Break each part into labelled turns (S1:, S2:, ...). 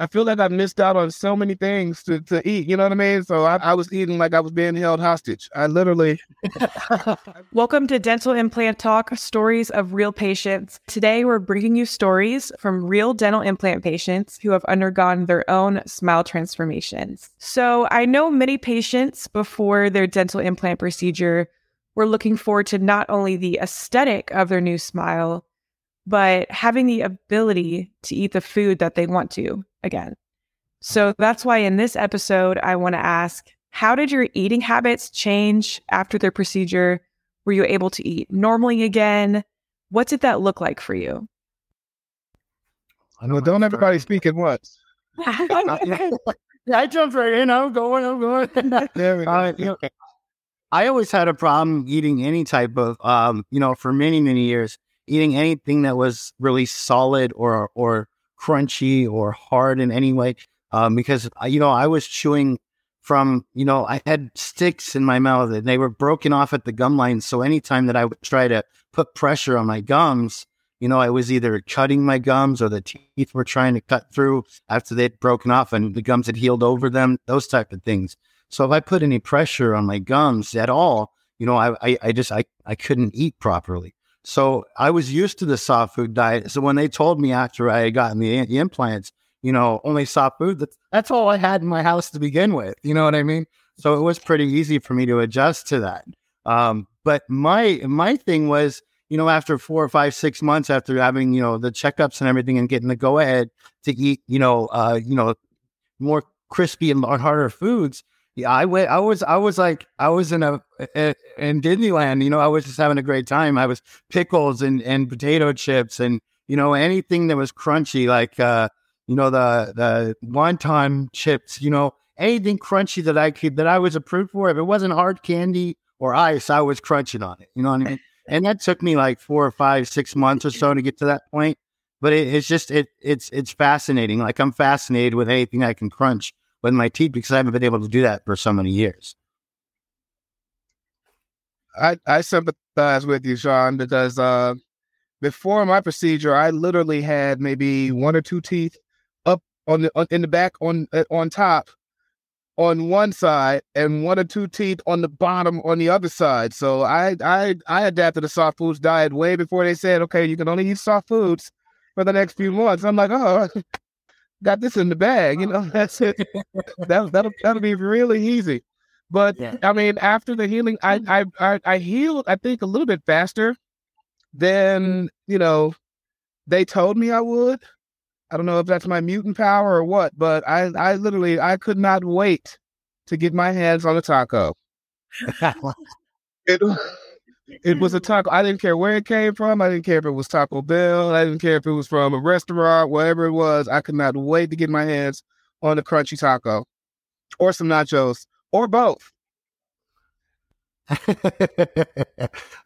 S1: I feel like I missed out on so many things to, to eat. You know what I mean? So I, I was eating like I was being held hostage. I literally.
S2: Welcome to Dental Implant Talk Stories of Real Patients. Today, we're bringing you stories from real dental implant patients who have undergone their own smile transformations. So I know many patients before their dental implant procedure were looking forward to not only the aesthetic of their new smile, but having the ability to eat the food that they want to again. So that's why in this episode, I want to ask how did your eating habits change after the procedure? Were you able to eat normally again? What did that look like for you?
S1: I know, don't everybody speak at once.
S3: I jumped right in. I'm going. I'm going.
S1: There we go.
S3: Uh, you know, I always had a problem eating any type of, um, you know, for many many years, eating anything that was really solid or or crunchy or hard in any way, um, because you know I was chewing from, you know, I had sticks in my mouth and they were broken off at the gum line. So anytime that I would try to put pressure on my gums, you know, I was either cutting my gums or the teeth were trying to cut through after they'd broken off and the gums had healed over them, those type of things. So if I put any pressure on my gums at all, you know, I, I, I just, I, I couldn't eat properly. So I was used to the soft food diet. So when they told me after I had gotten the, the implants, you know, only soft food, that's, that's all I had in my house to begin with. You know what I mean? So it was pretty easy for me to adjust to that. Um, but my, my thing was, you know, after four or five, six months after having, you know, the checkups and everything and getting the go ahead to eat, you know, uh, you know, more crispy and harder foods, yeah, I went. I was. I was like. I was in a, in Disneyland. You know, I was just having a great time. I was pickles and and potato chips and you know anything that was crunchy, like uh, you know the the wonton chips. You know anything crunchy that I could that I was approved for. If it wasn't hard candy or ice, I was crunching on it. You know what I mean? And that took me like four or five, six months or so to get to that point. But it, it's just it it's it's fascinating. Like I'm fascinated with anything I can crunch with my teeth because I haven't been able to do that for so many years.
S1: I, I sympathize with you, Sean, because uh, before my procedure, I literally had maybe one or two teeth up on the on, in the back on uh, on top on one side and one or two teeth on the bottom on the other side. So I I I adapted a soft foods diet way before they said, okay, you can only eat soft foods for the next few months. I'm like, oh, got this in the bag. You oh. know, that's it. that, that'll that'll be really easy. But yeah. I mean, after the healing, I, mm. I I I healed. I think a little bit faster than mm. you know they told me I would. I don't know if that's my mutant power or what, but I I literally I could not wait to get my hands on a taco. it, it was a taco. I didn't care where it came from. I didn't care if it was Taco Bell. I didn't care if it was from a restaurant, whatever it was. I could not wait to get my hands on a crunchy taco or some nachos or both.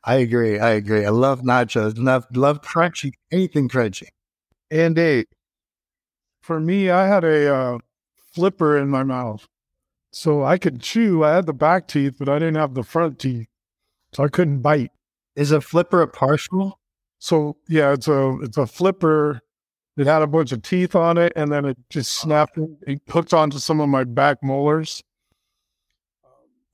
S3: I agree. I agree. I love nachos. Love love crunchy. Anything crunchy.
S1: Indeed.
S4: For me, I had a uh, flipper in my mouth, so I could chew. I had the back teeth, but I didn't have the front teeth so I couldn't bite.
S3: Is a flipper a partial?
S4: So yeah, it's a it's a flipper. It had a bunch of teeth on it, and then it just snapped. It hooked onto some of my back molars,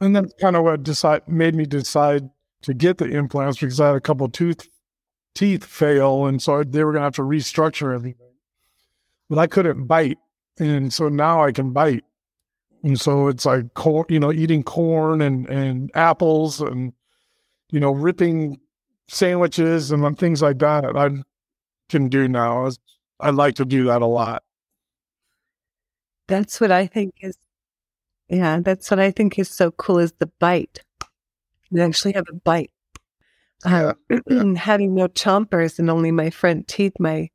S4: and that's kind of what decide made me decide to get the implants because I had a couple tooth teeth fail, and so they were gonna have to restructure everything. But I couldn't bite, and so now I can bite, and so it's like corn, you know, eating corn and and apples and you know, ripping sandwiches and things like that. I can do now. I like to do that a lot.
S5: That's what I think is, yeah, that's what I think is so cool is the bite. You actually have a bite. Uh, having no chompers and only my front teeth, my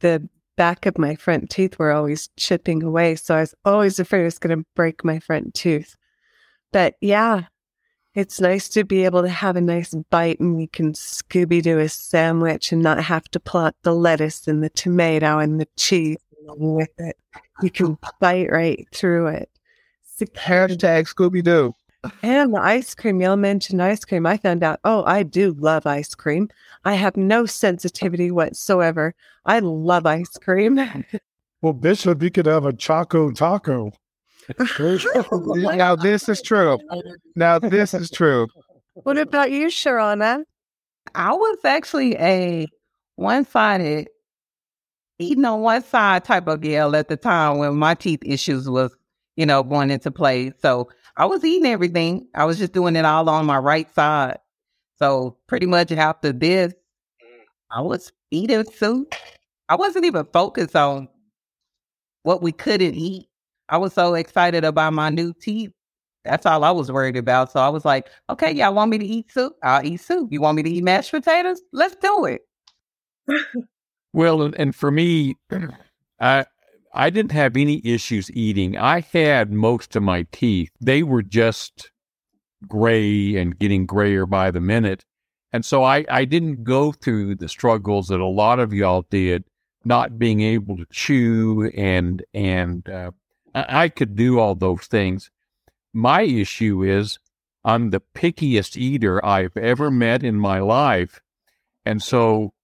S5: the back of my front teeth were always chipping away. So I was always afraid it was going to break my front tooth. But yeah, it's nice to be able to have a nice bite and you can Scooby Doo a sandwich and not have to plot the lettuce and the tomato and the cheese along with it. You can bite right through it.
S1: Hashtag Scooby Doo.
S5: And the ice cream, y'all mentioned ice cream. I found out, oh, I do love ice cream. I have no sensitivity whatsoever. I love ice cream.
S4: Well, Bishop, you could have a Choco Taco.
S1: now this is true. Now this is true.
S5: What about you, Sharona?
S6: I was actually a one sided, eating on one side type of girl at the time when my teeth issues was, you know, going into play. So I was eating everything. I was just doing it all on my right side. So pretty much after this, I was eating soup. I wasn't even focused on what we couldn't eat. I was so excited about my new teeth. That's all I was worried about. So I was like, okay, y'all want me to eat soup? I'll eat soup. You want me to eat mashed potatoes? Let's do it.
S7: well, and, for me, I I didn't have any issues eating. I had most of my teeth. They were just gray and getting grayer by the minute. And so I, I didn't go through the struggles that a lot of y'all did, not being able to chew and and uh, I could do all those things. My issue is I'm the pickiest eater I've ever met in my life, and so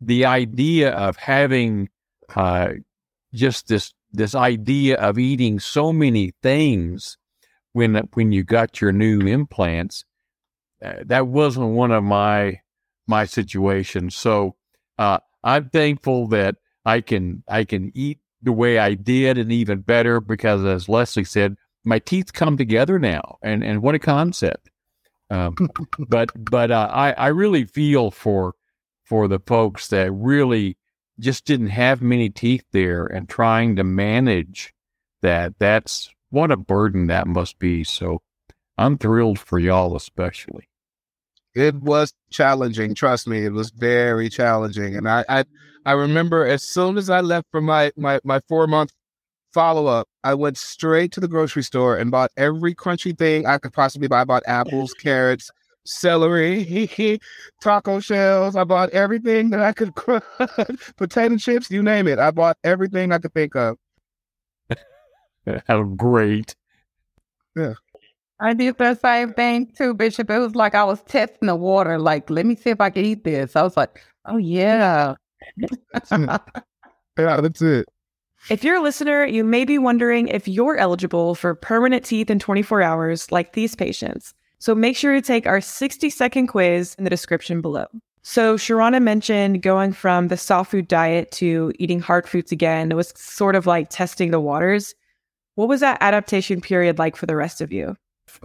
S7: the idea of having uh, just this this idea of eating so many things when when you got your new implants uh, that wasn't one of my my situations so uh, i'm thankful that i can i can eat the way i did and even better because as leslie said my teeth come together now and and what a concept. Um, but but uh, i i really feel for for the folks that really just didn't have many teeth there and trying to manage that. That's what a burden that must be. So i'm thrilled for y'all especially
S1: it was challenging trust me it was very challenging and i i, I remember as soon as i left for my my, my four month follow-up i went straight to the grocery store and bought every crunchy thing i could possibly buy i bought apples carrots celery, taco shells. I bought everything that I could, potato chips, you name it. I bought everything I could think of.
S7: How great.
S1: Yeah.
S6: I did the same thing too, Bishop. It was like I was testing the water. Like, let me see if I can eat this. I was like, oh, yeah.
S1: that's yeah, that's it.
S2: If you're a listener, you may be wondering if you're eligible for permanent teeth in 24 hours like these patients. So make sure to take our 60 second quiz in the description below. So Sharona mentioned going from the soft food diet to eating hard foods again. It was sort of like testing the waters. What was that adaptation period like for the rest of you?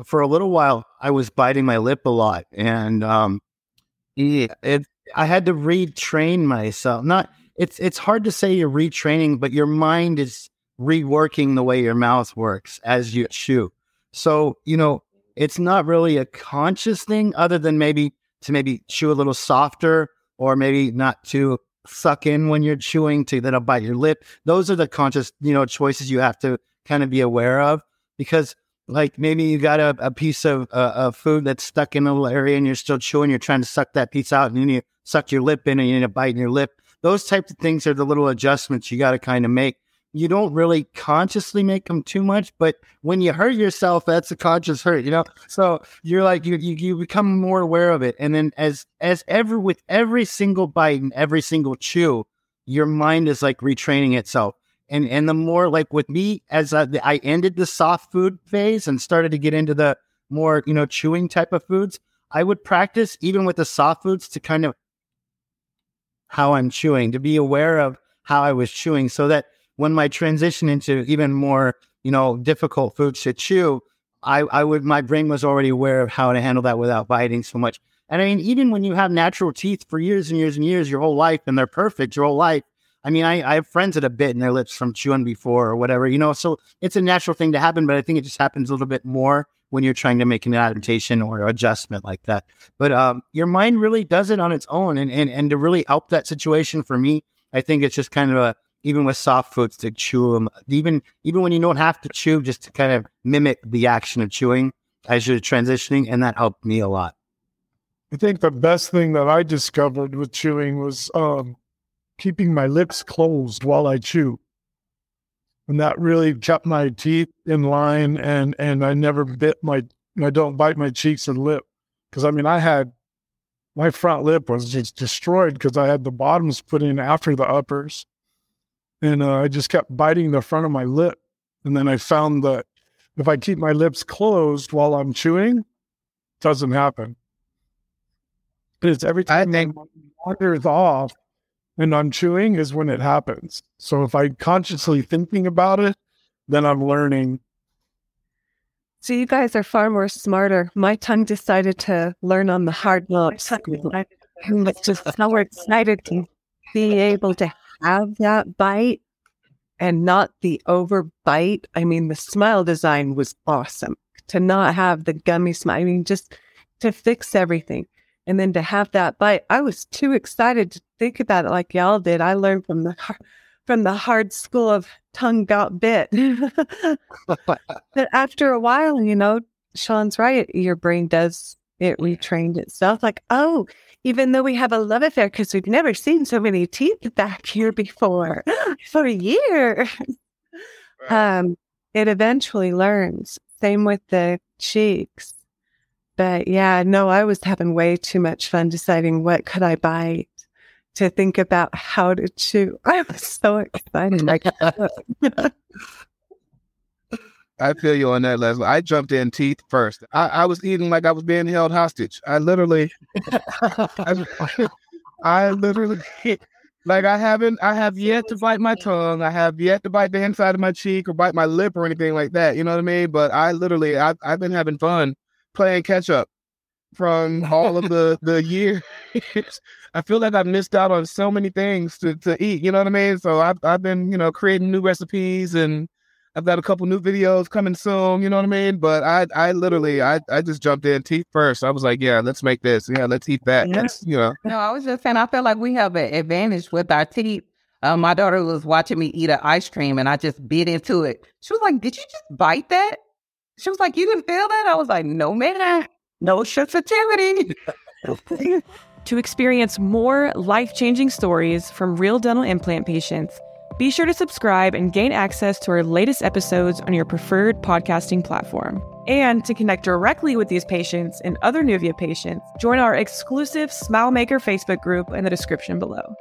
S3: For a little while, I was biting my lip a lot, and um, it, I had to retrain myself. Not it's it's hard to say you're retraining, but your mind is reworking the way your mouth works as you chew. So you know, it's not really a conscious thing other than maybe to maybe chew a little softer or maybe not to suck in when you're chewing to then bite your lip. Those are the conscious, you know, choices you have to kind of be aware of because like maybe you got a, a piece of, uh, food that's stuck in a little area and you're still chewing, you're trying to suck that piece out and then you suck your lip in and you a bite in your lip. Those types of things are the little adjustments you got to kind of make you don't really consciously make them too much, but when you hurt yourself, that's a conscious hurt, you know. So you're like you, you you become more aware of it, and then as as ever with every single bite and every single chew, your mind is like retraining itself. And and the more like with me, as I, I ended the soft food phase and started to get into the more you know chewing type of foods, I would practice even with the soft foods to kind of how I'm chewing, to be aware of how I was chewing, so that when my transition into even more, you know, difficult foods to chew, I, I would, my brain was already aware of how to handle that without biting so much. And I mean, even when you have natural teeth for years and years and years, your whole life, and they're perfect your whole life. I mean, I, I have friends that have bitten their lips from chewing before or whatever, you know, so it's a natural thing to happen, but I think it just happens a little bit more when you're trying to make an adaptation or adjustment like that. But um, your mind really does it on its own. And, and, and to really help that situation for me, I think it's just kind of a, even with soft foods to chew them, even even when you don't have to chew, just to kind of mimic the action of chewing as you're transitioning, and that helped me a lot.
S4: I think the best thing that I discovered with chewing was um, keeping my lips closed while I chew, and that really kept my teeth in line, and and I never bit my I don't bite my cheeks and lip because I mean I had my front lip was just destroyed because I had the bottoms put in after the uppers and uh, I just kept biting the front of my lip. And then I found that if I keep my lips closed while I'm chewing, it doesn't happen. It's every time I think wanders off and I'm chewing is when it happens. So if I'm consciously thinking about it, then I'm learning.
S5: So you guys are far more smarter. My tongue decided to learn on the hard lips. I was just so excited to be able to have that bite and not the over bite. I mean, the smile design was awesome. To not have the gummy smile, I mean, just to fix everything. And then to have that bite, I was too excited to think about it like y'all did. I learned from the from the hard school of tongue got bit. but after a while, you know, Sean's right. Your brain does it retrained itself. Like, oh, even though we have a love affair because we've never seen so many teeth back here before for a year. Um, it eventually learns. Same with the cheeks. But yeah, no, I was having way too much fun deciding what could I bite to think about how to chew. I was so excited.
S1: I feel you on that, Leslie. I jumped in teeth first. I, I was eating like I was being held hostage. I literally, I, I literally, like I haven't, I have yet to bite my tongue. I have yet to bite the inside of my cheek or bite my lip or anything like that. You know what I mean? But I literally, I've, I've been having fun playing catch up from all of the the years. I feel like I've missed out on so many things to, to eat. You know what I mean? So I've I've been you know creating new recipes and I've got a couple new videos coming soon, you know what I mean? But I I literally I, I just jumped in teeth first. I was like, yeah, let's make this. Yeah, let's eat that. Yeah. you know.
S6: No, I was just saying I feel like we have an advantage with our teeth. Um, my daughter was watching me eat an ice cream and I just bit into it. She was like, Did you just bite that? She was like, You didn't feel that? I was like, No, man, no sensitivity.
S2: to experience more life changing stories from real dental implant patients, be sure to subscribe and gain access to our latest episodes on your preferred podcasting platform. And to connect directly with these patients and other Nuvia patients, join our exclusive Smile Maker Facebook group in the description below.